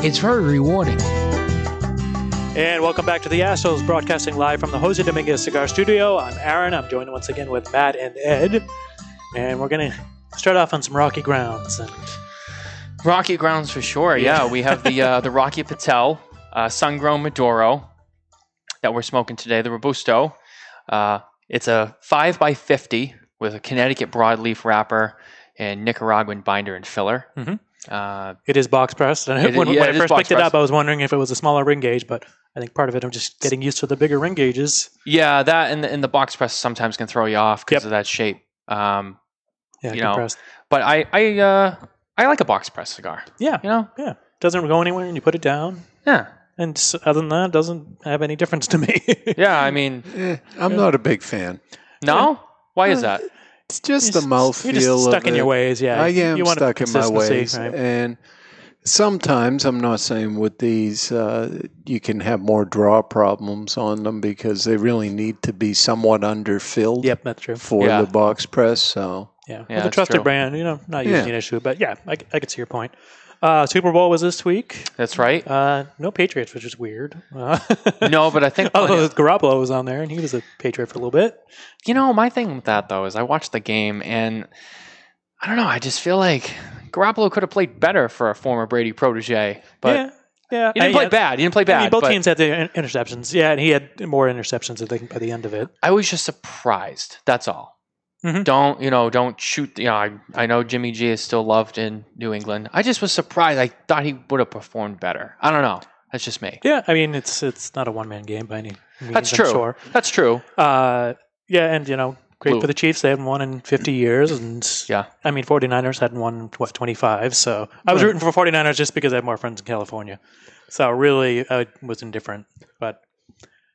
It's very rewarding. And welcome back to the Ashholes, broadcasting live from the Jose Dominguez Cigar Studio. I'm Aaron. I'm joined once again with Matt and Ed. And we're going to start off on some rocky grounds. And Rocky grounds for sure. Yeah, we have the uh, the Rocky Patel uh, sun-grown Maduro that we're smoking today. The Robusto. Uh, it's a five by fifty with a Connecticut broadleaf wrapper and Nicaraguan binder and filler. Mhm. Uh, it is box pressed. And It is- when, yeah, when I first box picked it up, I was wondering if it was a smaller ring gauge, but I think part of it I'm just getting used to the bigger ring gauges. yeah, that and the, and the box press sometimes can throw you off because Yep. of that shape. Um, Yeah, You know, compressed. but I I uh, I like a box press cigar. Yeah, You know, yeah. Doesn't go anywhere and you put it down. yeah, And other than that, it doesn't have any difference to me. yeah. I mean, Eh, I'm not a big fan. no. Why is that? It's just the You're mouthfeel just stuck of in your ways, yeah. I am you want stuck in my ways, right? and sometimes I'm not saying with these uh, you can have more draw problems on them because they really need to be somewhat underfilled Yep, that's true. for Yeah. the box press. So Yeah, Yeah, with a that's trusted true. brand, you know, not usually Yeah. an issue, but yeah, I, I can see your point. Uh, Super Bowl was this week. That's right. Uh, no Patriots, which is weird. Uh, No, but I think although Garoppolo was on there, and he was a Patriot for a little bit. You know, my thing with that though is I watched the game and I don't know. I just feel like Garoppolo could have played better for a former Brady protege, but yeah, yeah. he didn't I- play yeah. bad. He didn't play I bad. mean, both but teams had the in- interceptions. Yeah, and he had more interceptions. I think by the end of it. I was just surprised. That's all. Mhm. Don't you know? Don't shoot. You know, I, I know Jimmy G is still loved in New England. I just was surprised. I thought he would have performed better. I don't know. That's just me. Yeah, I mean, it's it's not a one man game by any means. That's I'm true. Sure. That's true. Uh, yeah, and you know, great Blue. for the Chiefs. They haven't won in 50 years, and Yeah. I mean, 49ers hadn't won in, what 25. So I was rooting for 49ers just because I have more friends in California. So really, I was indifferent. But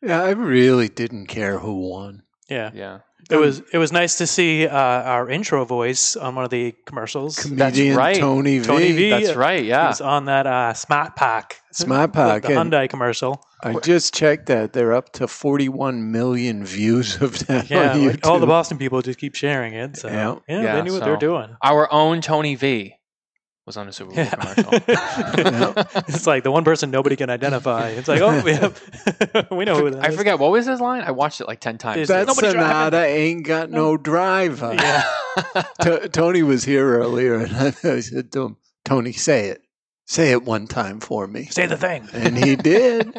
yeah, I really didn't care who won. yeah, Yeah. It was it was nice to see uh, our intro voice on one of the commercials. Comedian right. Tony V. Tony V. That's right. Yeah. was on that uh, Smart Pack. Smart the- Pack, The, Hyundai commercial. I just checked that they're up to 41 million views of that Yeah, on like all the Boston people just keep sharing it. So Yeah. yeah, Yeah, they knew what they so- were doing. Our own Tony V was on a Super Bowl Yeah. commercial. it's like the one person nobody can identify. It's like, oh, we have, we know who that I is. forget what was his line. I watched it like ten times. Is- that Nobody driving. Sonata ain't got no driver. Yeah. T- Tony was here earlier, and I said to him, "Tony, say it, say it one time for me." Say the thing. And he did.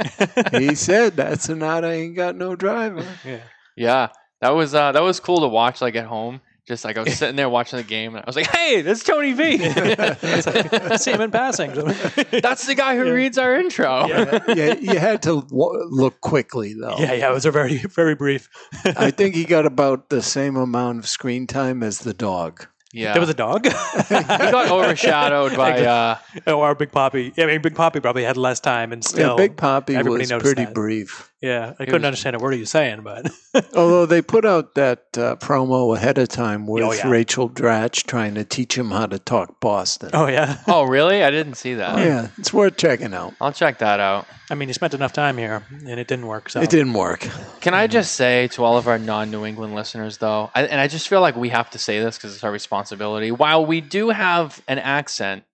he said that Sonata ain't got no driver. yeah. Yeah, that was uh, that was cool to watch. Like at home, just like I was sitting there watching the game, and I was like, "Hey, that's Tony V. It's see him in passing. that's the guy who Yeah. reads our intro." yeah. Yeah, you had to w- look quickly though. yeah, yeah. It was a very, very brief. I think he got about the same amount of screen time as the dog. Yeah. There was a dog. he got overshadowed by. Uh, oh, our Big Papi. Yeah, I mean, Big Papi probably had less time, and still, yeah, Big Papi everybody was noticed pretty that. brief. yeah, I He couldn't was- understand a word he was saying, but Although they put out that uh, promo ahead of time with Oh, yeah. Rachel Dratch trying to teach him how to talk Boston. oh yeah. oh, really? I didn't see that. yeah, it's worth checking out. I'll check that out. I mean, he spent enough time here, and it didn't work. So It didn't work. Can I just say to all of our non-New England listeners, though, I, and I just feel like we have to say this because it's our responsibility. While we do have an accent,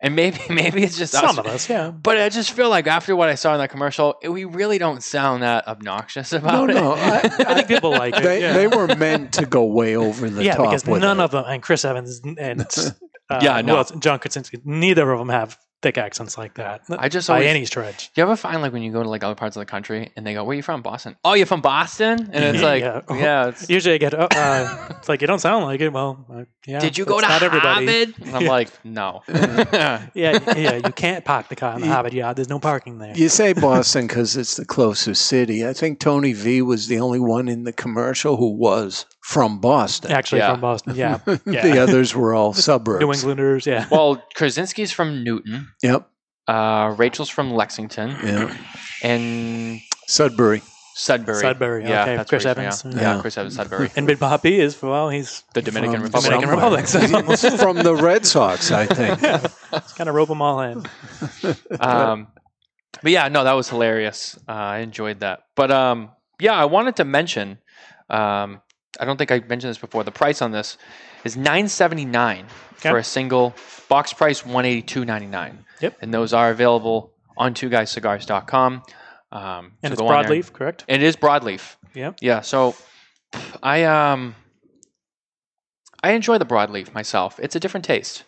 and maybe maybe it's just Some us, of us, yeah. But I just feel like after what I saw in that commercial, it- we really don't sound that obnoxious No, about no. it. I, I think people like it. they, yeah. they were meant to go way over the yeah, top. because with none it. of them, and Chris Evans and uh, Yeah, no. else? John Krasinski, neither of them have thick accents like that. I just by always, any stretch. Do you ever find like when you go to like other parts of the country and they go, "Where are you from? Boston? Oh, you're from Boston?" And it's like, Yeah. yeah, it's, Usually, I get oh, uh, it's like you don't sound like it. Well, uh, yeah. did you go it's to not everybody. Harvard? And I'm Yeah. like, no. Yeah, yeah. You can't park the car in the You- Harvard yard. There's no parking there. You say Boston because it's the closest city. I think Tony V was the only one in the commercial who was from Boston. Actually, Yeah. from Boston. Yeah, yeah. the others were all suburbs. New Englanders. Yeah. well, Krasinski's from Newton. Yep. Uh, Rachel's from Lexington, Yeah. and Sudbury. Sudbury. Sudbury, Yeah, okay, that's Chris where he's Evans. from, Yeah, Yeah. Chris Evans, Sudbury. And Big Papi is well, he's The Dominican From Republic. Dominican Republic. So From the Red Sox, I think. kind of rope them all in. um, but yeah, no, that was hilarious. Uh, I enjoyed that. But um, yeah, I wanted to mention. Um, I don't think I mentioned this before. The price on this is nine seventy nine Okay. for a single box price, one eighty two ninety nine. Yep. And those are available on two guyscigars.com. Um, And so it's go on there. broadleaf, correct? It is broadleaf. Yeah. Yeah. So I um I enjoy the broadleaf myself. It's a different taste.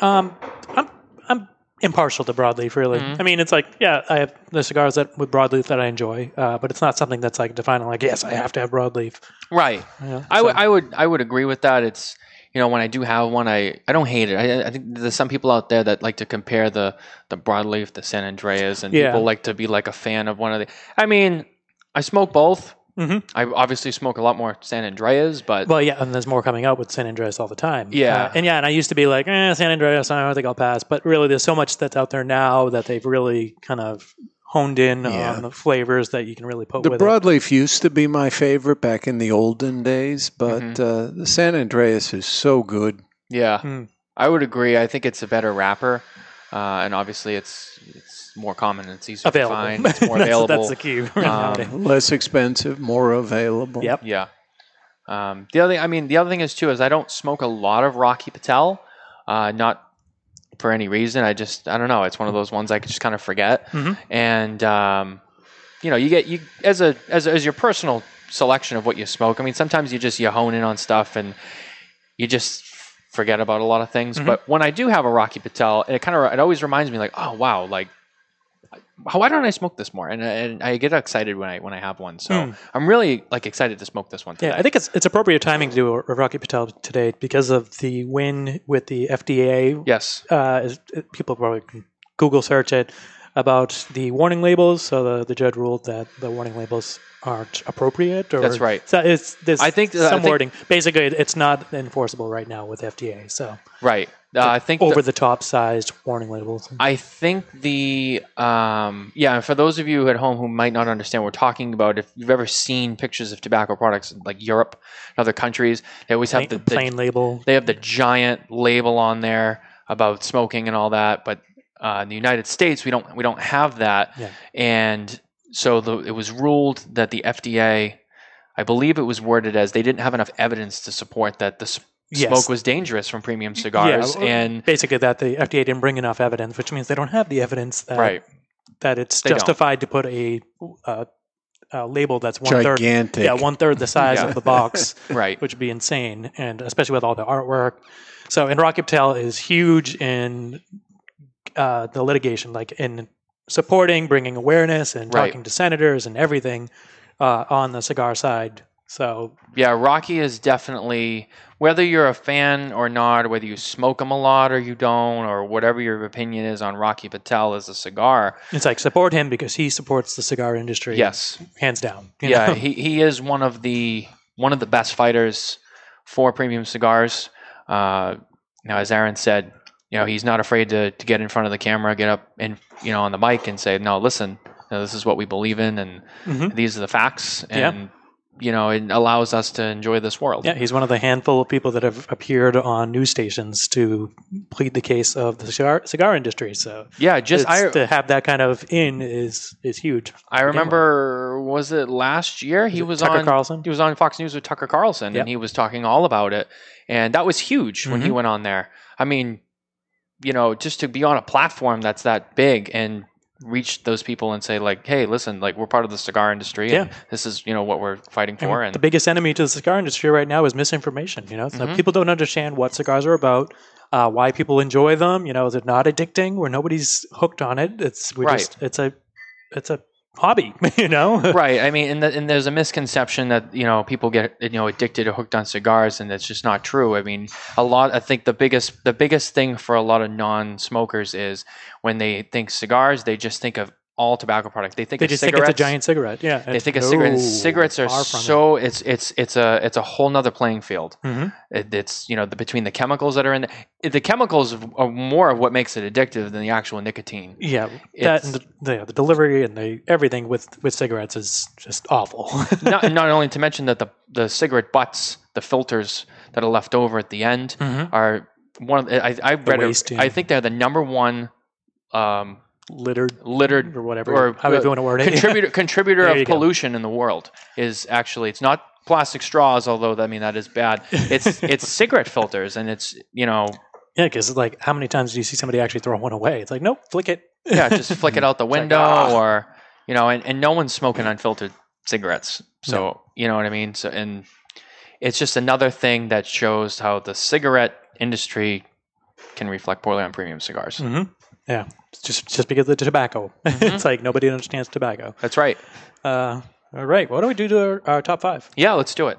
Um, I'm I'm impartial to broadleaf, really. Mhm. I mean, it's like yeah, I have the cigars that with broadleaf that I enjoy, uh, but it's not something that's like defining like yes, I have to have broadleaf. Right. You know? I would I would I would agree with that. It's you know when I do have one, I, I don't hate it. I, I think there's some people out there that like to compare the the broadleaf, the San Andrés, and Yeah. people like to be like a fan of one of the. I mean, I smoke both. Mhm. I obviously smoke a lot more San Andrés, but Well, yeah, and there's more coming out with San Andrés all the time. Yeah. Uh, and yeah, and I used to be like, eh, San Andrés, I don't think I'll pass. But really, there's so much that's out there now that they've really kind of honed in Yeah. on the flavors that you can really put The with it. broadleaf used to be my favorite back in the olden days, but Mhm. uh, the San Andrés is so good. yeah, Hmm. I would agree. I think it's a better wrapper, uh, and obviously it's it's more common. It's easier available. to find. It's more that's, available. that's the key. Um. Less expensive, more available. Yep. Yeah. Um, the other, thing, I mean, the other thing is too is I don't smoke a lot of Rocky Patel, uh, not for any reason. I just I don't know. It's one of those ones I could just kind of forget. Mhm. And um, you know, you get you as a as as your personal selection of what you smoke. I mean, sometimes you just you hone in on stuff and you just forget about a lot of things. Mhm. But when I do have a Rocky Patel, it kind of it always reminds me like, oh wow, like. Why don't I smoke this more? And, and I get excited when I when I have one. So Hmm. I'm really like excited to smoke this one today. Yeah, I think it's it's appropriate timing to do a Rocky Patel today because of the win with the FDA. yes. Uh, people probably can Google search it about the warning labels. So the, the judge ruled that the warning labels aren't appropriate. Or That's right. So it's there's I think- I some think- wording. Basically, it's not enforceable right now with FDA. So Right. Uh, I think over the, the top sized warning labels. I think the um, yeah. For those of you at home who might not understand what we're talking about, if you've ever seen pictures of tobacco products in, like Europe and other countries, they always have the, the plain label. they have the giant label on there about smoking and all that. But uh, in the United States, we don't we don't have that. Yeah. And so the, it was ruled that the FDA, I believe it was worded as they didn't have enough evidence to support that the s- Yes. smoke was dangerous from premium cigars. well, and Basically, that the FDA didn't bring enough evidence, which means they don't have the evidence that right, that it's They don't. justified to put a, uh, a label that's one third. Gigantic. Yeah, one third the size Yeah. of the box, right. which would be insane, and especially with all the artwork. So, and Rocky Patel is huge in uh, the litigation, like in supporting, bringing awareness, and Right. talking to senators and everything uh, on the cigar side. So, Yeah, Rocky is definitely whether you're a fan or not, whether you smoke them a lot or you don't, or whatever your opinion is on Rocky Patel as a cigar. it's like support him because he supports the cigar industry. Yes, hands down. yeah, know? he, he is one of the one of the best fighters for premium cigars. Uh, now, as Aaron said, you know he's not afraid to, to get in front of the camera, get up and you know on the mic and say, "No, listen, you know, this is what we believe in, and Mhm. these are the facts." Yeah. And you know, it allows us to enjoy this world. Yeah, he's one of the handful of people that have appeared on news stations to plead the case of the cigar, cigar industry. So Yeah, just I to have that kind of in is is huge. I remember was it last year he was Tucker on Carlson? he was on Fox News with Tucker Carlson Yep. and he was talking all about it and that was huge when he Mhm. went on there. I mean, you know, just to be on a platform that's that big and reach those people and say like, "Hey, listen, like we're part of the cigar industry and this is, you know, what we're fighting for." mean, and the biggest enemy to the cigar industry right now is misinformation. You know, so Mhm. people don't understand what cigars are about, uh, why people enjoy them. You know, they're not addicting. Where nobody's hooked on it. It's we Right. just it's a it's a hobby. You know, right. I mean, and, the, and there's a misconception that you know people get you know addicted or hooked on cigars, and that's just not true. I mean, a lot. I think the biggest the biggest thing for a lot of non-smokers is when they think cigars, they just think of all tobacco products. They think They just think it's a giant cigarette. Yeah. They think of cigarettes. Cigarettes are so it's it's it's a it's a whole nother playing field. hmm It, it's you know the between the chemicals that are in the, the chemicals are more of what makes it addictive than the actual nicotine. Yeah, that It's- and the, the, the delivery and the everything with with cigarettes is just awful. not, not only to mention that the the cigarette butts, the filters that are left over at the end Mhm. are one of the, I I read it- waste, yeah. I think they're the number one um, Littered littered or whatever, or however you want to word it. contributor contributor of go. pollution in the world is actually it's not plastic straws, although I mean that is bad. It's it's cigarette filters, and it's you know yeah, because like, how many times do you see somebody actually throw one away? It's like, nope, flick it. yeah, just flick it out the like, window, ah. or you know, and, and no one's smoking unfiltered cigarettes. So you know what I mean. So and it's just another thing that shows how the cigarette industry can reflect poorly on premium cigars. Mm-hmm. Yeah, just just because of the tobacco. Mm-hmm. it's like nobody understands tobacco. That's right. Uh, all right, what do we do to our, our top five? Yeah, let's do it.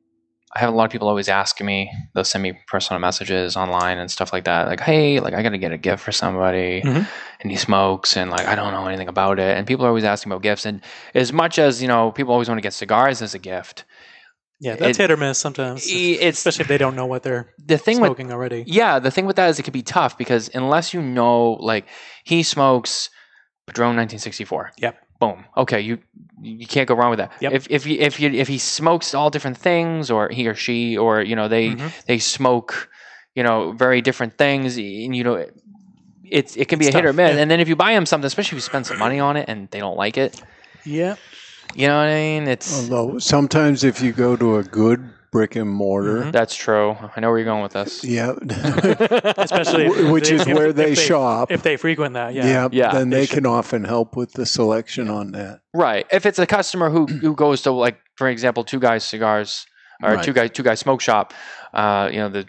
I have a lot of people always asking me. They'll send me personal messages online and stuff like that. Like, hey, like I got to get a gift for somebody, Mhm. and he smokes, and like I don't know anything about it. And people are always asking about gifts. And as much as you know, people always want to get cigars as a gift. Yeah, that's It- hit or miss sometimes, It's especially if they don't know what they're the thing with smoking already. yeah, the thing with that is it can be tough because unless you know, like he smokes Padron 1964. Yep. Boom. Okay, you you can't go wrong with that. Yep. If if you, if you if he smokes all different things, or he or she, or you know they Mhm. they smoke, you know, very different things, and you know. It's, it can be It's a hit or miss, yeah. and then if you buy them something, especially if you spend some money on it and they don't like it, Yeah, you know what I mean? It's Although sometimes if you go to a good brick and mortar, Mhm. that's true. I know where you're going with this. yeah, especially if which they- is if- where if they shop. if they frequent that. Yeah, yeah, Yeah, then they they can often help with the selection on that. Right. If it's a customer who, who goes to like, for example, Two Guys Cigars or Right. Two Guys Two Guys Smoke Shop, uh, you know the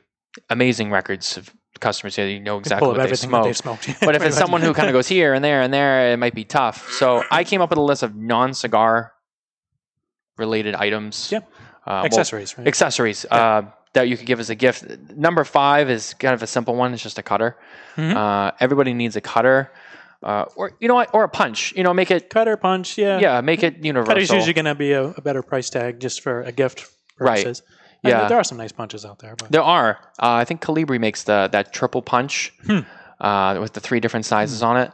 amazing records of customers here. You know They exactly pull up what they everything smoke. they've smoked. But if Pretty it's much. someone who kind of goes here and there and there, it might be tough. So I came up with a list of non-cigar related items. Yep. Uh, well, accessories, right? accessories uh, that you could give as a gift. Number five is kind of a simple one. It's just a cutter. Mhm. Uh, everybody needs a cutter, uh, or you know what, or a punch. You know, make it Cutter punch, yeah. yeah, make it universal. Cutter's usually going to be a, a better price tag just for a gift Right. purposes. I mean, Yeah. there are some nice punches out there, but There are. Uh, I think Colibri makes the that triple punch Hmm. uh, with the three different sizes on it,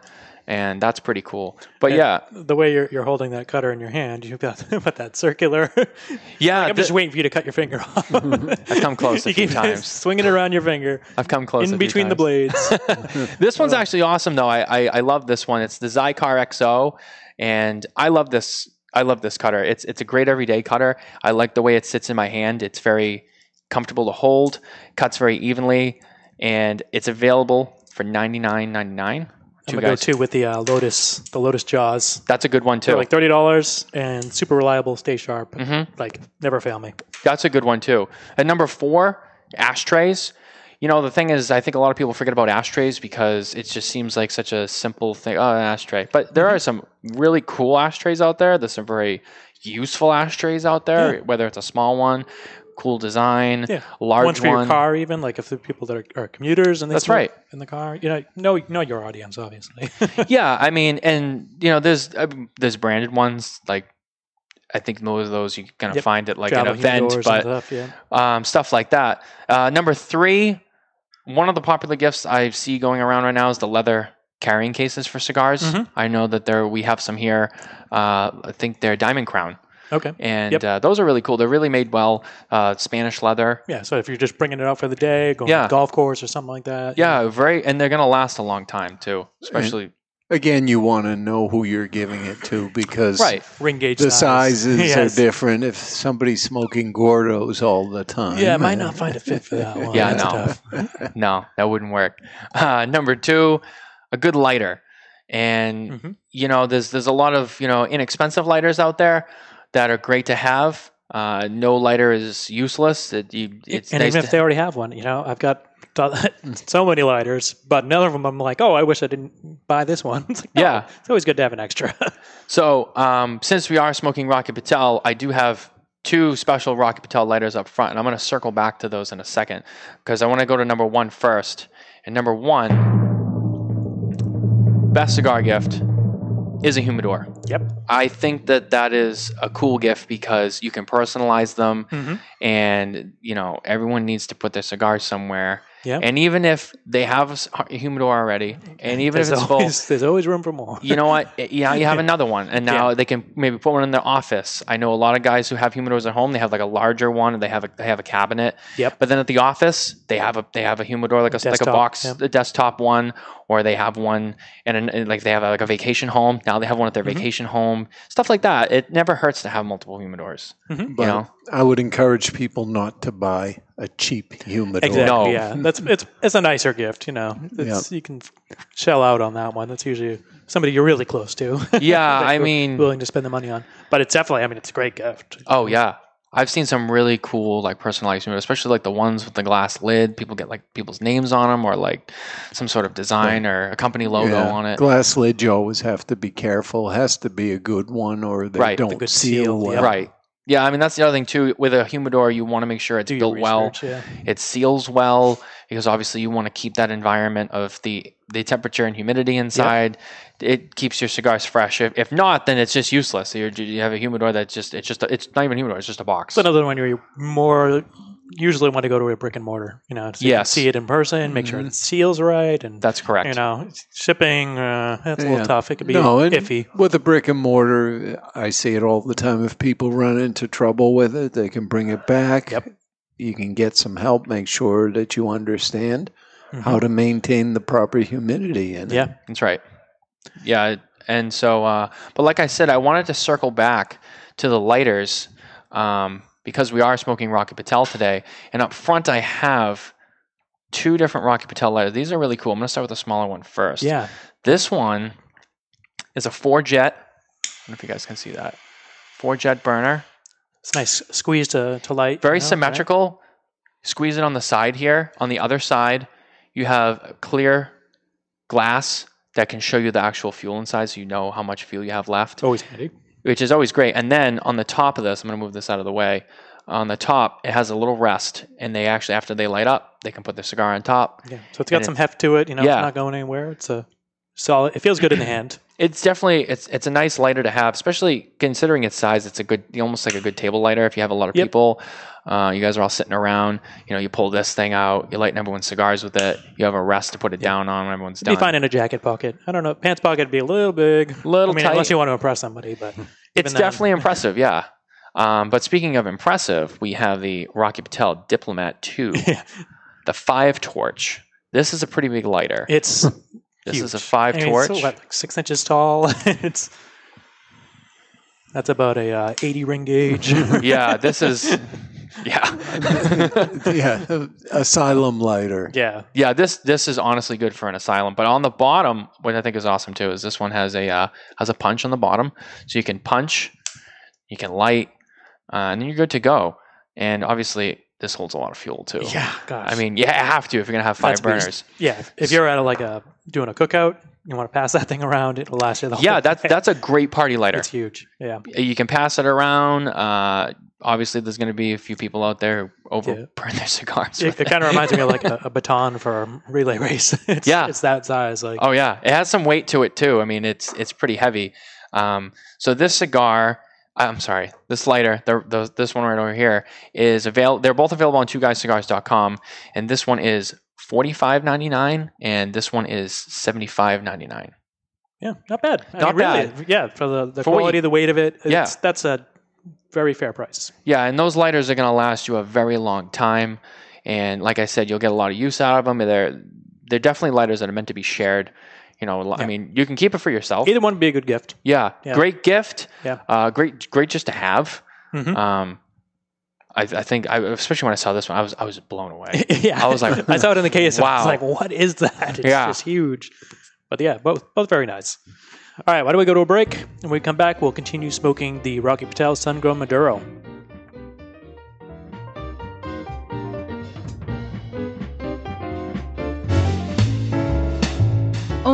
and that's pretty cool. But And yeah, the way you're, you're holding that cutter in your hand, you've got with that circular. yeah, I'm the- just waiting for you to cut your finger off. I've come close a you few times. swinging it around your finger I've come close a in between the blades. this one's uh, actually awesome though. I, I I love this one. It's the Xikar XO, and I love this. I love this cutter. It's it's a great everyday cutter. I like the way it sits in my hand. It's very comfortable to hold. Cuts very evenly, and it's available for ninety nine ninety nine. I'm gonna go too with the uh, Lotus, the Lotus Jaws. That's a good one too. They're like thirty dollars and super reliable. Stay sharp. Mhm. Like never fail me. That's a good one too. And number four, ashtrays. You know, the thing is, I think a lot of people forget about ashtrays because it just seems like such a simple thing. Oh, an ashtray. But there are some really cool ashtrays out there. There's some very useful ashtrays out there, Yeah. whether it's a small one, cool design, Yeah, large ones for one. your car, even like if the people that are, are commuters and they That's right. in the car. You know, know know your audience, obviously. yeah, I mean, and you know, there's uh, there's branded ones like. I think most of those you can kind of Yep. find at like an event, but stuff, yeah. um, stuff like that. Uh, number three, one of the popular gifts I see going around right now is the leather carrying cases for cigars. Mhm. I know that there we have some here. Uh, I think they're Diamond Crown, Okay. and Yep. uh, those are really cool. They're really made well. Uh, Spanish leather. Yeah, so if you're just bringing it out for the day, going Yeah. to the golf course or something like that. Yeah, very, and they're gonna last a long time too. Especially Again, you want to know who you're giving it to because right. ring gauge the size. sizes Yes. are different. If somebody's smoking Gordos all the time, Yeah, I might not find a fit for that one. Yeah, That's no. tough. No, that wouldn't work. Uh, number two, a good lighter. and Mhm. you know there's there's a lot of you know inexpensive lighters out there that are great to have. Uh, no lighter is useless. It, you, it's and nice even if they already have one, you know, I've got so many lighters, but none of them I'm like, oh, I wish I didn't buy this one. It's like, no, Yeah. it's always good to have an extra. So, um, since we are smoking Rocky Patel, I do have two special Rocky Patel lighters up front, and I'm going to circle back to those in a second because I want to go to number one first. And number one, best cigar gift is a humidor. yep. I think that that is a cool gift because you can personalize them, hmm and you know everyone needs to put their cigars somewhere. Yep. And even if they have a humidor already, and even There's if it's full, there's always room for more. you know what? Yeah, you have another one, and now Yeah. they can maybe put one in their office. I know a lot of guys who have humidors at home. They have like a larger one, and they have a they have a cabinet. Yep. But then at the office, they have a they have a humidor like a like a box, yep. the desktop one, or they have one and an, like they have a, like a vacation home. Now they have one at their Mhm. vacation home. Stuff like that. It never hurts to have multiple humidors. But You know. I would encourage people not to buy a cheap humidor. Exactly. No. Yeah, that's it's it's a nicer gift. You know, it's, you can shell out on that one. That's usually somebody you're really close to. Yeah, I mean- willing to spend the money on. But it's definitely. I mean, it's a great gift. Oh yeah. I've seen some really cool like personalized humidors, especially like the ones with the glass lid. People get like people's names on them or like some sort of design or a company logo Yeah. on it. Glass lid, you always have to be careful. Has to be a good one, or they Right. Don't good seal seal, well. yep. Right. Yeah, I mean that's the other thing too. With a humidor, you want to make sure it's built well. yeah. It seals well because obviously you want to keep that environment of the the temperature and humidity inside. It keeps your cigars fresh. If, if not, then it's just useless. You're, you have a humidor that's just it's just a, it's not even a humidor. It's just a box. It's another one where you more usually want to go to a brick and mortar. You know, so you can see it in person, make sure Mhm. it seals right, and That's correct. you know, shipping. Uh, that's a little tough. It could be No, and iffy. with a brick and mortar, I see it all the time. If people run into trouble with it, they can bring it back. Yep. You can get some help. Make sure that you understand Mhm. how to maintain the proper humidity in it. Yeah. That's right. Yeah, and so, uh, but like I said, I wanted to circle back to the lighters um, because we are smoking Rocky Patel today, and up front I have two different Rocky Patel lighters. These are really cool. I'm going to start with the smaller one first. Yeah. This one is a four jet. I don't know if you guys can see that. Four jet burner. It's nice squeeze to, to light. Very you know, right? symmetrical. Squeeze it on the side here. On the other side, you have clear glass that can show you the actual fuel inside so you know how much fuel you have left, Always handy. Which is always great. And then on the top of this, I'm going to move this out of the way. On the top, it has a little rest, and they actually, after they light up, they can put their cigar on top. Yeah. So it's got And some heft to it. You know, Yeah. it's not going anywhere. It's a solid. It feels good in the hand. It's definitely it's it's a nice lighter to have, especially considering its size. It's a good, almost like a good table lighter. If you have a lot of Yep. people, uh, you guys are all sitting around. You know, you pull this thing out, you lighten everyone's cigars with it. You have a rest to put it down on when everyone's It'd be fine in a jacket pocket. I don't know. Pants pocket would be a little big. Little I mean, tight. unless you want to impress somebody, but It's then- definitely impressive, yeah. Um, but speaking of impressive, we have the Rocky Patel Diplomat 2, Yeah. the five torch. This is a pretty big lighter. It's this is a five I mean, torch. It's what, like six inches tall. it's that's about a uh, eighty ring gauge. yeah, this is yeah. yeah, asylum lighter. yeah. Yeah, this this is honestly good for an asylum. But on the bottom, what I think is awesome too is this one has a uh, has a punch on the bottom, so you can punch, you can light, uh, and you're good to go. And obviously, this holds a lot of fuel too. Yeah. Gosh. I mean, you have to if you're gonna have five That's beast. burners. yeah. If you're at a, like a doing a cookout, you want to pass that thing around. It'll last you the whole Yeah, that's day. that's a great party lighter. it's huge. Yeah. You can pass it around. Uh, obviously, there's going to be a few people out there who over Yeah. burn their cigars. It, with it kind of reminds me of like a, a baton for a relay race. It's, Yeah. it's that size. Like, Oh yeah, it has some weight to it too. I mean, it's it's pretty heavy. Um, so this cigar, I'm sorry, this lighter, the, the, this one right over here is available. They're both available on twoguyscigars.com, and this one is forty five ninety nine, and this one is seventy five ninety nine. yeah, not bad. I Not mean, really, bad. Yeah, for the, the For quality, you- the weight of it. It's, Yeah. that's a very fair price. Yeah, and those lighters are going to last you a very long time. And like I said, you'll get a lot of use out of them. They're they're definitely lighters that are meant to be shared. You know, I mean, you can keep it for yourself. Either one would be a good gift. Yeah, Yeah. great gift. Yeah. uh, great, great just to have. Mhm. Um, I, I think, I, especially when I saw this one, I was I was blown away. yeah, I was like, I saw it in the case. and I was wow. like, what is that? It's Yeah. just huge. But yeah, both both very nice. All right, why don't we go to a break? And when we come back, we'll continue smoking the Rocky Patel Sun Grown Maduro.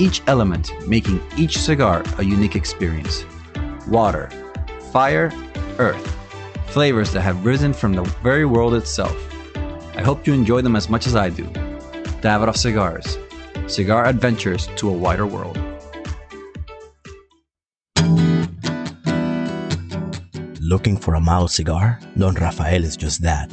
Each element making each cigar a unique experience. Water, fire, earth. Flavors that have risen from the very world itself. I hope you enjoy them as much as I do. Davidoff Cigars. Cigar adventures to a wider world. Looking for a mild cigar? Don Rafael is just that.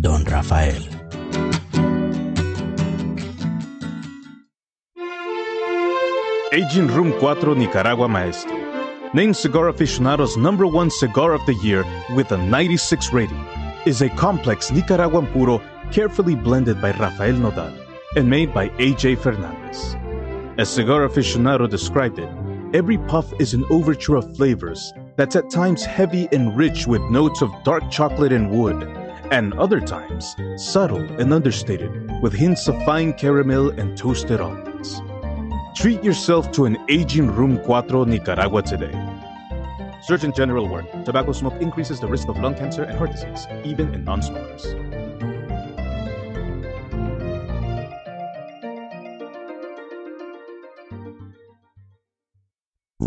Don Rafael. Aging Room 4 Nicaragua Maestro. Named Cigar Aficionado's number one cigar of the year with a 96 rating, is a complex Nicaraguan puro carefully blended by Rafael Nodal and made by AJ Fernandez. As Cigar Aficionado described it, every puff is an overture of flavors that's at times heavy and rich with notes of dark chocolate and wood, and other times subtle and understated with hints of fine caramel and toasted almonds. Treat yourself to an aging Room 4 Nicaragua today. Surgeon General warn tobacco smoke increases the risk of lung cancer and heart disease, even in non smokers.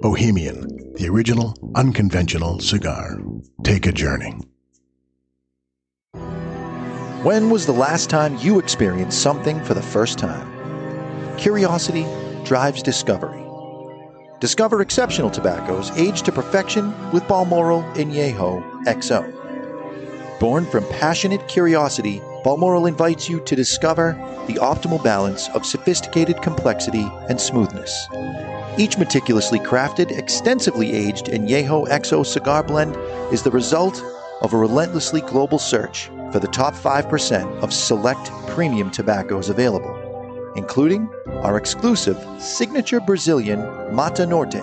Bohemian, the original, unconventional cigar. Take a journey. When was the last time you experienced something for the first time? Curiosity drives discovery. Discover exceptional tobaccos aged to perfection with Balmoral Añejo XO. Born from passionate curiosity, Balmoral invites you to discover the optimal balance of sophisticated complexity and smoothness. Each meticulously crafted, extensively aged Añejo XO cigar blend is the result of a relentlessly global search for the top 5% of select premium tobaccos available, including our exclusive signature Brazilian Mata Norte,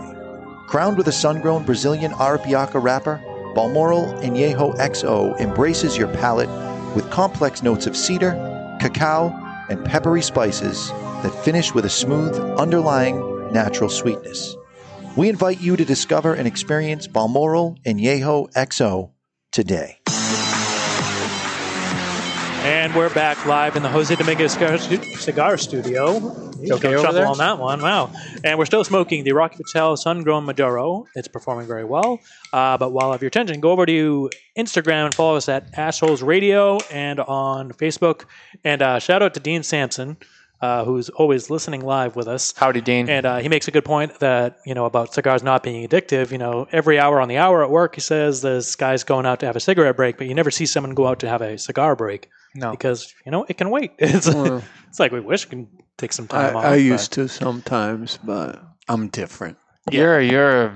Crowned with a sun-grown Brazilian Arapiraca wrapper, Balmoral Añejo XO embraces your palate with complex notes of cedar, cacao, and peppery spices that finish with a smooth, underlying, natural sweetness. We invite you to discover and experience Balmoral and Yeho XO today. And we're back live in the Jose Dominguez Cigar, Cigar Studio. He's Okay going over trouble there? on that one. Wow. And we're still smoking the Rocky Patel Sun Grown Maduro. It's performing very well. Uh, but while I have your attention, go over to Instagram and follow us at Ashholes Radio and on Facebook. And uh, shout out to Dean Sampson. Uh, who's always listening live with us? Howdy, Dean. And uh, he makes a good point that you know about cigars not being addictive. You know, every hour on the hour at work, he says this guy's going out to have a cigarette break, but you never see someone go out to have a cigar break. No. because you know it can wait. It's, Well- it's like we wish we can take some I, time off. I but- used to sometimes, but I'm different. You're you're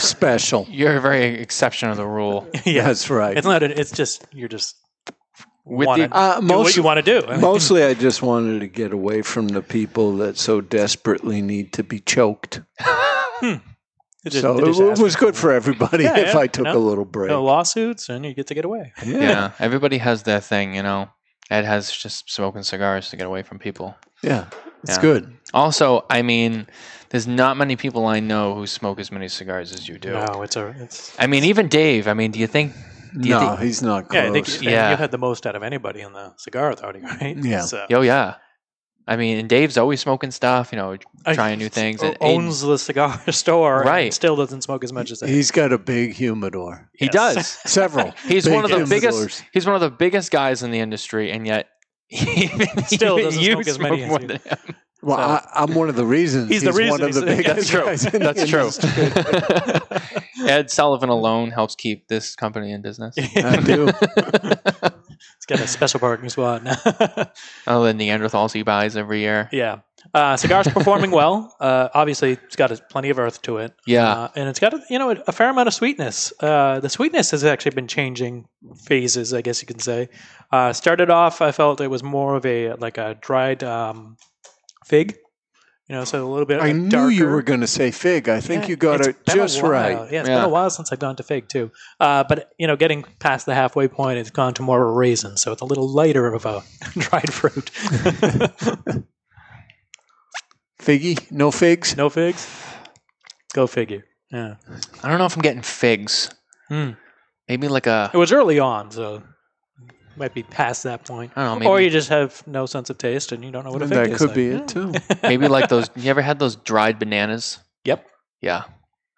special. you're a very exception of the rule. yeah, That's right. It's not. It's just you're just With wanna the- Uh, do what you want to do. I mean, Mostly, I just wanted to get away from the people that so desperately need to be choked. it just- so it, it was good for everybody Yeah, if yeah, I took no. a little break. no lawsuits, and you get to get away. Yeah. everybody has their thing, you know. Ed has just smoking cigars to get away from people. Yeah, it's Yeah. good. Also, I mean, there's not many people I know who smoke as many cigars as you do. No, it's a. It's I mean, even Dave. I mean, do you think? Do No, think he's not close. yeah. I think you, Yeah. you had the most out of anybody in the cigar authority, right? Yeah. So, oh yeah. I mean, and Dave's always smoking stuff. You know, I- trying new things. o- And Aiden- owns the cigar store, Right. And still doesn't smoke as much as I. He's got a big humidor. he Yes. does. Several. He's one of the humidors. biggest. He's one of the biggest guys in the industry, and yet even, Still doesn't you smoke as many as more you. Than him. Well, So- I, I'm one of the reasons. He's the reason one of the biggest That's true. guys in That's the true. Ed Sullivan alone helps keep this company in business. I do. It's got a special parking spot now. Oh, the Neanderthals he buys every year. yeah. Uh, cigar's performing well. Uh, obviously, it's got a, plenty of earth to it. Yeah. Uh, and it's got a, you know a fair amount of sweetness. Uh, the sweetness has actually been changing phases, I guess you can say. Uh, started off, I felt it was more of a like a dried um, fig. You know, so a little bit. I knew darker. you were going to say fig. I think Yeah, you got it just right. Yeah, it's Yeah. been a while since I've gone to fig too. Uh, but you know, getting past the halfway point, it's gone to more of a raisin, so it's a little lighter of a dried fruit. Figgy? No figs? no figs. Go figure. Yeah, I don't know if I'm getting figs. Hmm. Maybe like a it was early on, so might be past that point. I don't know. or you just have no sense of taste and you don't know what a fig that tastes could like. be it too. maybe like those. You ever had those dried bananas? Yep. Yeah.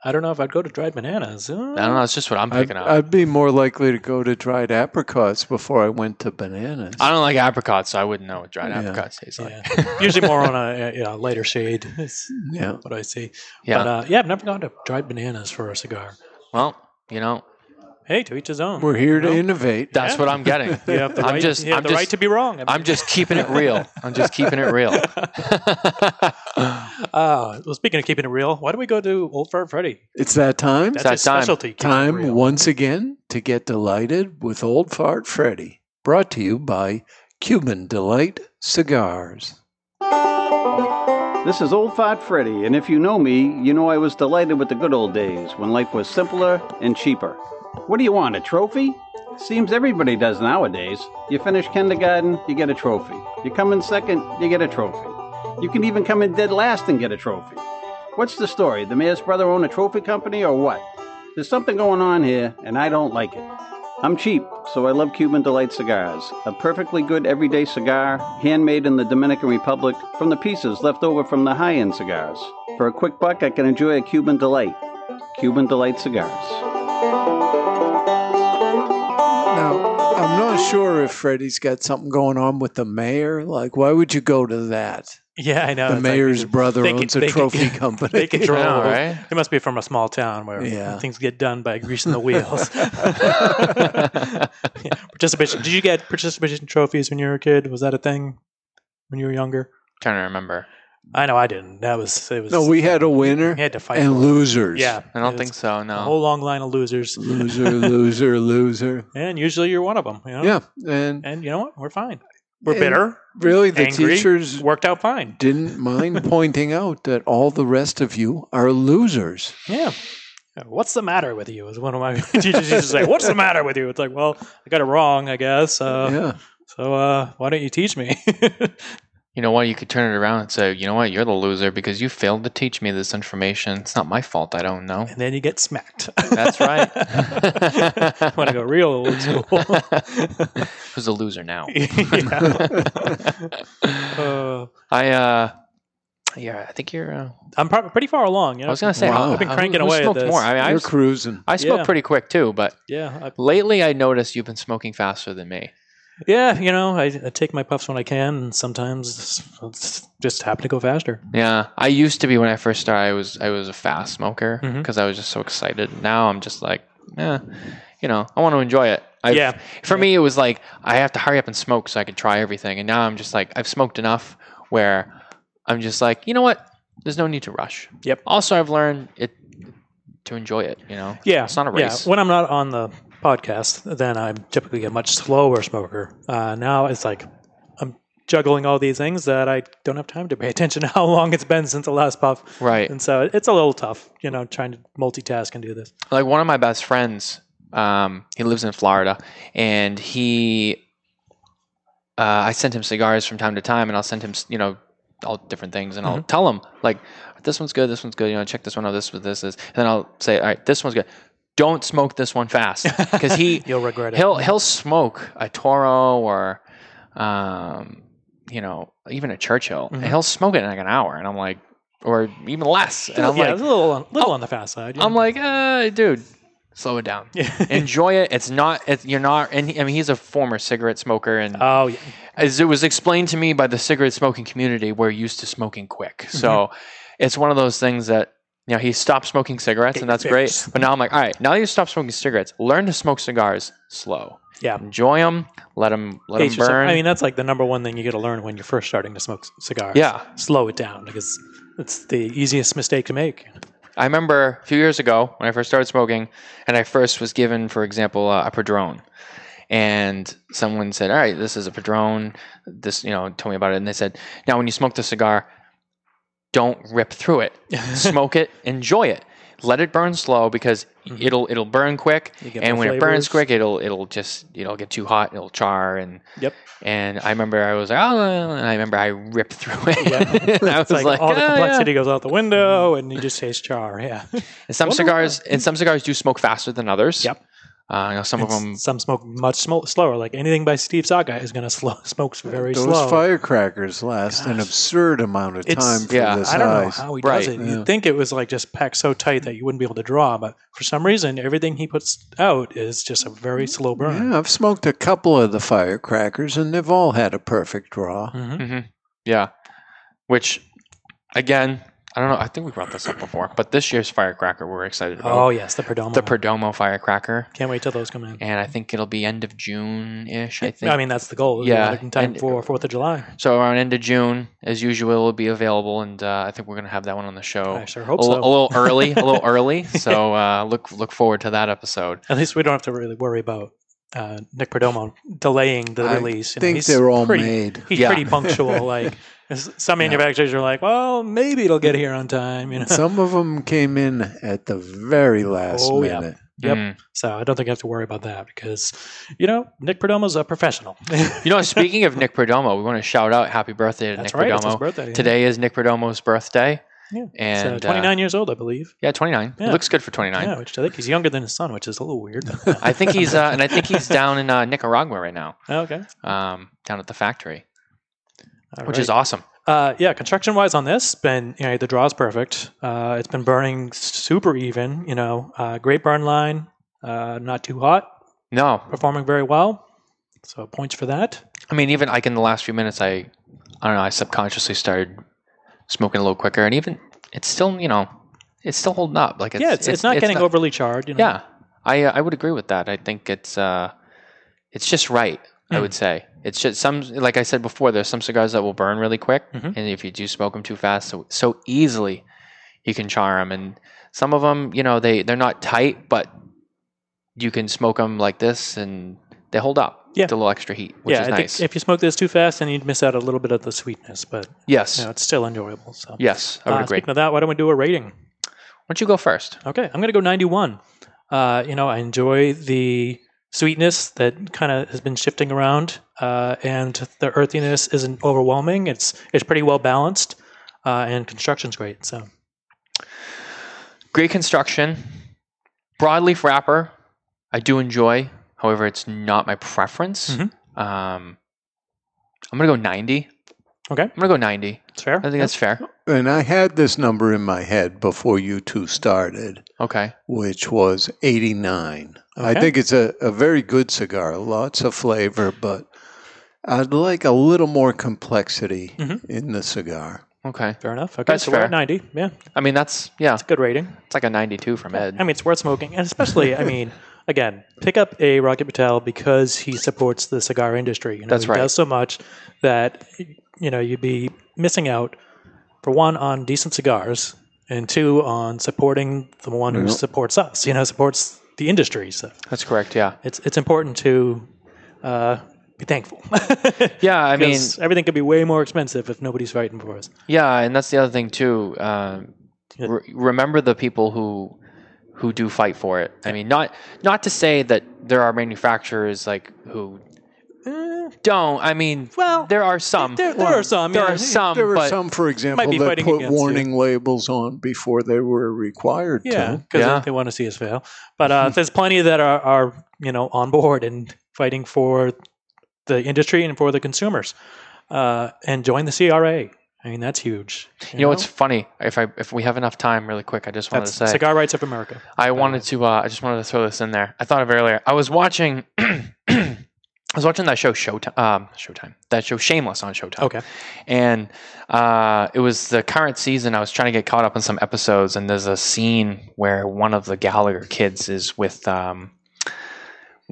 I don't know if I'd go to dried bananas. Uh, I don't know. It's just what I'm I'd, picking up. I'd be more likely to go to dried apricots before I went to bananas. I don't like apricots, so I wouldn't know what dried Yeah. apricots taste like. Yeah. Usually more on a you know, lighter shade. Is Yeah. what I see. Yeah. But uh, yeah, I've never gone to dried bananas for a cigar. Well, you know, Hey, to each his own. We're here to You know? innovate. that's Yeah. what I'm getting. You have the I'm right, just- you have I'm the just- right to be wrong. I mean- I'm just keeping it real. I'm just keeping it real. Uh, well, speaking of keeping it real, why don't we go to Old Fart Freddy? It's that time. That's that his time. specialty. Time once again to get delighted with Old Fart Freddy. Brought to you by Cuban Delight Cigars. This is Old Fart Freddy, and if you know me, you know I was delighted with the good old days when life was simpler and cheaper. What do you want, a trophy? Seems everybody does nowadays. You finish kindergarten, you get a trophy. You come in second, you get a trophy. You can even come in dead last and get a trophy. What's the story? The mayor's brother own a trophy company or what? There's something going on here, and I don't like it. I'm cheap, so I love Cuban Delight cigars. A perfectly good everyday cigar, handmade in the Dominican Republic from the pieces left over from the high end cigars. For a quick buck, I can enjoy a Cuban Delight. Cuban Delight cigars. Not sure if Freddie's got something going on with the mayor. Like, why would you go to that? Yeah, I know. the It's mayor's they- brother they owns can- a they can- trophy company. They control. I know, right? It must be from a small town where Yeah. things get done by greasing the wheels. Yeah. Participation. Did you get participation trophies when you were a kid? Was that a thing when you were younger? trying to remember. I know I didn't. That was it was. No, we had a winner we had to fight and for it. losers. Yeah, I don't think was so. A No. whole long line of losers, Loser, loser, loser. and usually you're one of them. You know? Yeah, and And you know what? We're fine. We're And bitter. really, the angry, teachers worked out fine. didn't mind pointing out that all the rest of you are losers. Yeah. Yeah, What's the matter with you? Is one of my teachers used to say. What's the matter with you? It's like, well, I got it wrong, I guess. Uh, Yeah. So uh, why don't you teach me? You know what? You could turn it around and say, you know what? You're the loser because you failed to teach me this information. It's not my fault. I don't know. and then you get smacked. That's right. Want to go real old school? Who's a loser now? Uh, I uh, yeah, I think you're. Uh, I'm probably pretty far along. You know? I was gonna say, I've been how- cranking who away at smoked this. more? I mean, You're I've, cruising. I smoke Yeah. pretty quick too, but yeah, I, lately I noticed you've been smoking faster than me. Yeah. You know, I, I take my puffs when I can, and sometimes it's, just happen to go faster. Yeah, I used to be when I first started. I was I was a fast smoker because I was just so excited. Now I'm just like, eh, you know, I want to enjoy it. I've, Yeah. For me, it was like I have to hurry up and smoke so I can try everything. And now I'm just like I've smoked enough where I'm just like, you know what? There's no need to rush. Yep. Also, I've learned it to enjoy it. You know. Yeah, It's not a race. Yeah, when I'm not on the podcast, then I'm typically a much slower smoker. Uh, now it's like I'm juggling all these things that I don't have time to pay attention to how long it's been since the last puff. Right. And so it's a little tough, you know, trying to multitask and do this. like one of my best friends um, he lives in florida and he uh, i sent him cigars from time to time and i'll send him you know all different things and i'll tell him like this one's good this one's good you know check this one out this with this is and then i'll say all right this one's good don't smoke this one fast because he You'll regret it. he'll he'll smoke a toro or um, you know even a churchill Mhm. he'll smoke it in like an hour and i'm like or even less and i'm yeah, like a little, on, little on the fast side. you I'm like, uh, dude, slow it down. Enjoy it. It's not. It's, you're not. And he, I mean, he's a former cigarette smoker, and oh yeah, as it was explained to me by the cigarette smoking community, we're used to smoking quick. So Mm-hmm. it's one of those things that you know he stopped smoking cigarettes, Get and that's great. But now I'm like, all right, now that you stop smoking cigarettes, learn to smoke cigars slow. yeah. Enjoy them. Let them let them burn. I mean, that's like the number one thing you got to learn when you're first starting to smoke cigars. Yeah. slow it down because it's the easiest mistake to make. I remember a few years ago when I first started smoking, and I first was given, for example, uh, a Padron, and someone said, "All right, this is a Padron." This, you know, told me about it, and they said, "Now, when you smoke the cigar, don't rip through it. Smoke it, enjoy it. Let it burn slow because it'll it'll burn quick, Mm-hmm. And when it burns quick, it'll it'll just it'll get too hot, it'll char, and Yep. and I remember I was like, oh, and I remember I ripped through it. Yeah. And I was it's like, like, all the "Oh, yeah." complexity goes out the window, and you just taste char. Yeah. And some Wonder cigars, and some cigars do smoke faster than others. Yep. Uh, you know, some of And s- them. Some smoke much sm- slower. Like anything by Steve Saka is going to slow smokes very Those slow. Those firecrackers last an absurd amount of It's- time for yeah, this I don't know how he Right. does it. Yeah. You'd think it was like just packed so tight that you wouldn't be able to draw, but for some reason, everything he puts out is just a very slow burn. Yeah, I've smoked a couple of the firecrackers, and they've all had a perfect draw. Mhm. hmm Yeah. Which, again, I don't know. I think we brought this up before, but this year's firecracker we're excited about. Oh yes, the Perdomo. the Perdomo firecracker, Can't wait till those come in. and I think it'll be end of June ish. I think. I mean, that's the goal. Yeah, in time and- for Fourth of July. so around end of June, as usual, it'll be available, and uh, I think we're gonna have that one on the show. I sure hope a, so. a little early, a little early. So uh, look look forward to that episode. At least we don't have to really worry about uh, Nick Perdomo delaying the I release. You think he's they're all pretty, made. He's Yeah. pretty punctual. like s- some manufacturers are like, well, maybe it'll get here on time. You know. Some of them came in at the very last Oh, yeah. minute. Yep. Mm. So I don't think I have to worry about that because, you know, Nick Perdomo's a professional. You know, speaking of Nick Perdomo, we want to shout out happy birthday to That's Nick right. It's his Perdomo. birthday. yeah. Today is Nick Perdomo's birthday. Yeah. And He's, uh, 29 uh, years old, I believe. yeah, 29. Yeah. He looks good for 29. Yeah, which I think he's younger than his son, which is a little weird. I think he's uh, and I think he's down in uh, Nicaragua right now, okay. um, down at the factory, All which right. is awesome. Uh, yeah, construction wise on this, been you know the draw's perfect. Uh, it's been burning super even. You know, uh, great burn line, uh, not too hot, No, performing very well. So points for that. I mean, even like in the last few minutes, I, I don't know, I subconsciously started smoking a little quicker, and even it's still, you know, it's still holding up. Like it's, yeah, it's, it's, not getting overly charred. You know? Yeah, I uh, I would agree with that. I think it's uh, it's just right. I Mm. would say it's just some like I said before. There's some cigars that will burn really quick, Mhm. and if you do smoke them too fast, so so easily, you can char them. And some of them, you know, they they're not tight, but you can smoke them like this, and they hold up. Yeah. with a little extra heat, which yeah, is nice. if you smoke this too fast, then you'd miss out a little bit of the sweetness, but yes, you know, it's still enjoyable. So yes, I would Uh, agree. Speaking of that, why don't we do a rating? Why don't you go first? Okay, I'm going to go 91. Uh, you know, I enjoy the sweetness that kind of has been shifting around, uh, and the earthiness isn't overwhelming. It's it's pretty well balanced, uh, and construction's great. So Great construction. Broadleaf wrapper, I do enjoy. However, it's not my preference. Mm-hmm. Um, I'm gonna go 90. Okay, I'm gonna go 90. It's fair. I think that's fair. And I had this number in my head before you two started, Okay. which was 89. I Okay. think it's a, a very good cigar, lots of flavor, but I'd like a little more complexity Mhm. in the cigar. Okay. fair enough. Okay, That's so we're fair. at 90. Yeah, I mean, that's yeah, it's a good rating. it's like a 92 from Ed. I mean, it's worth smoking, and especially, I mean, again, pick up a Rocky Patel because he supports the cigar industry. You know, That's he right. Does so much that you know you'd be missing out for one on decent cigars, and two on supporting the one who supports us. You know, supports the industry. So That's correct. Yeah. it's it's important to uh, be thankful. Yeah. I mean, 'Cause everything could be way more expensive if nobody's fighting for us. yeah, and that's the other thing too. Um, Yeah. re- remember the people who who do fight for it. I mean, not not to say that there are manufacturers like who don't. I mean, well, there are some. There, there are some. There yeah. are some, there were but some, for example, that put against you. warning labels on before they were required Yeah, to. because Yeah. they, want to see us fail. But uh, there's plenty that are, are you know on board and fighting for the industry and for the consumers, uh, and join the CRA. I mean that's huge. you know what's funny? If I if we have enough time, really quick, I just wanted That's to say Cigar Rights of America. I wanted to. Uh, I just wanted to throw this in there. I thought of earlier. I was watching. I was watching that show Showtime. Um, Showtime. That show Shameless on Showtime. Okay. And uh, it was the current season. I was trying to get caught up in some episodes, and there's a scene where one of the Gallagher kids is with. Um,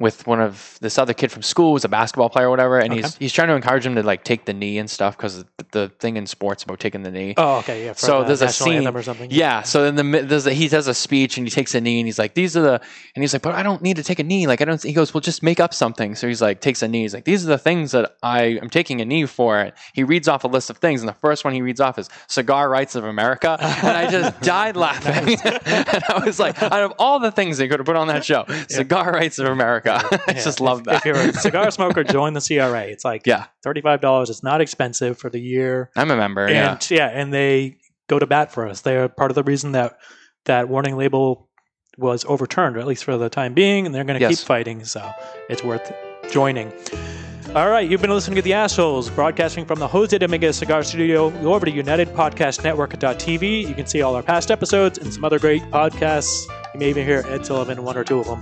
with one of this other kid from school who's a basketball player or whatever, and he's Okay. he's trying to encourage him to like take the knee and stuff because the, the thing in sports about taking the knee. Oh, okay, yeah. for So the there's a scene, or something. yeah. So then the there's a, he does a speech and he takes a knee and he's like, "These are the," and he's like, "But I don't need to take a knee. Like I don't." He goes, "Well, just make up something." So he's like, takes a knee. He's like, "These are the things that I am taking a knee for." He reads off a list of things, and the first one he reads off is "Cigar Rights of America," and I just died laughing. and I was like, out of all the things they could have put on that show, "Cigar Rights of America," I Yeah. just love that. If you're a cigar smoker, join the CRA. It's like Yeah. thirty-five dollars. It's not expensive for the year. I'm a member. Yeah. and yeah. and they go to bat for us. They're part of the reason that that warning label was overturned, or at least for the time being, and they're going to Yes. keep fighting. So it's worth joining. All right, you've been listening to the Ashholes, broadcasting from the Jose Dominguez Cigar Studio. Go over to UnitedPodcastNetwork.tv. You can see all our past episodes and some other great podcasts. You may even hear Ed Sullivan in one or two of them.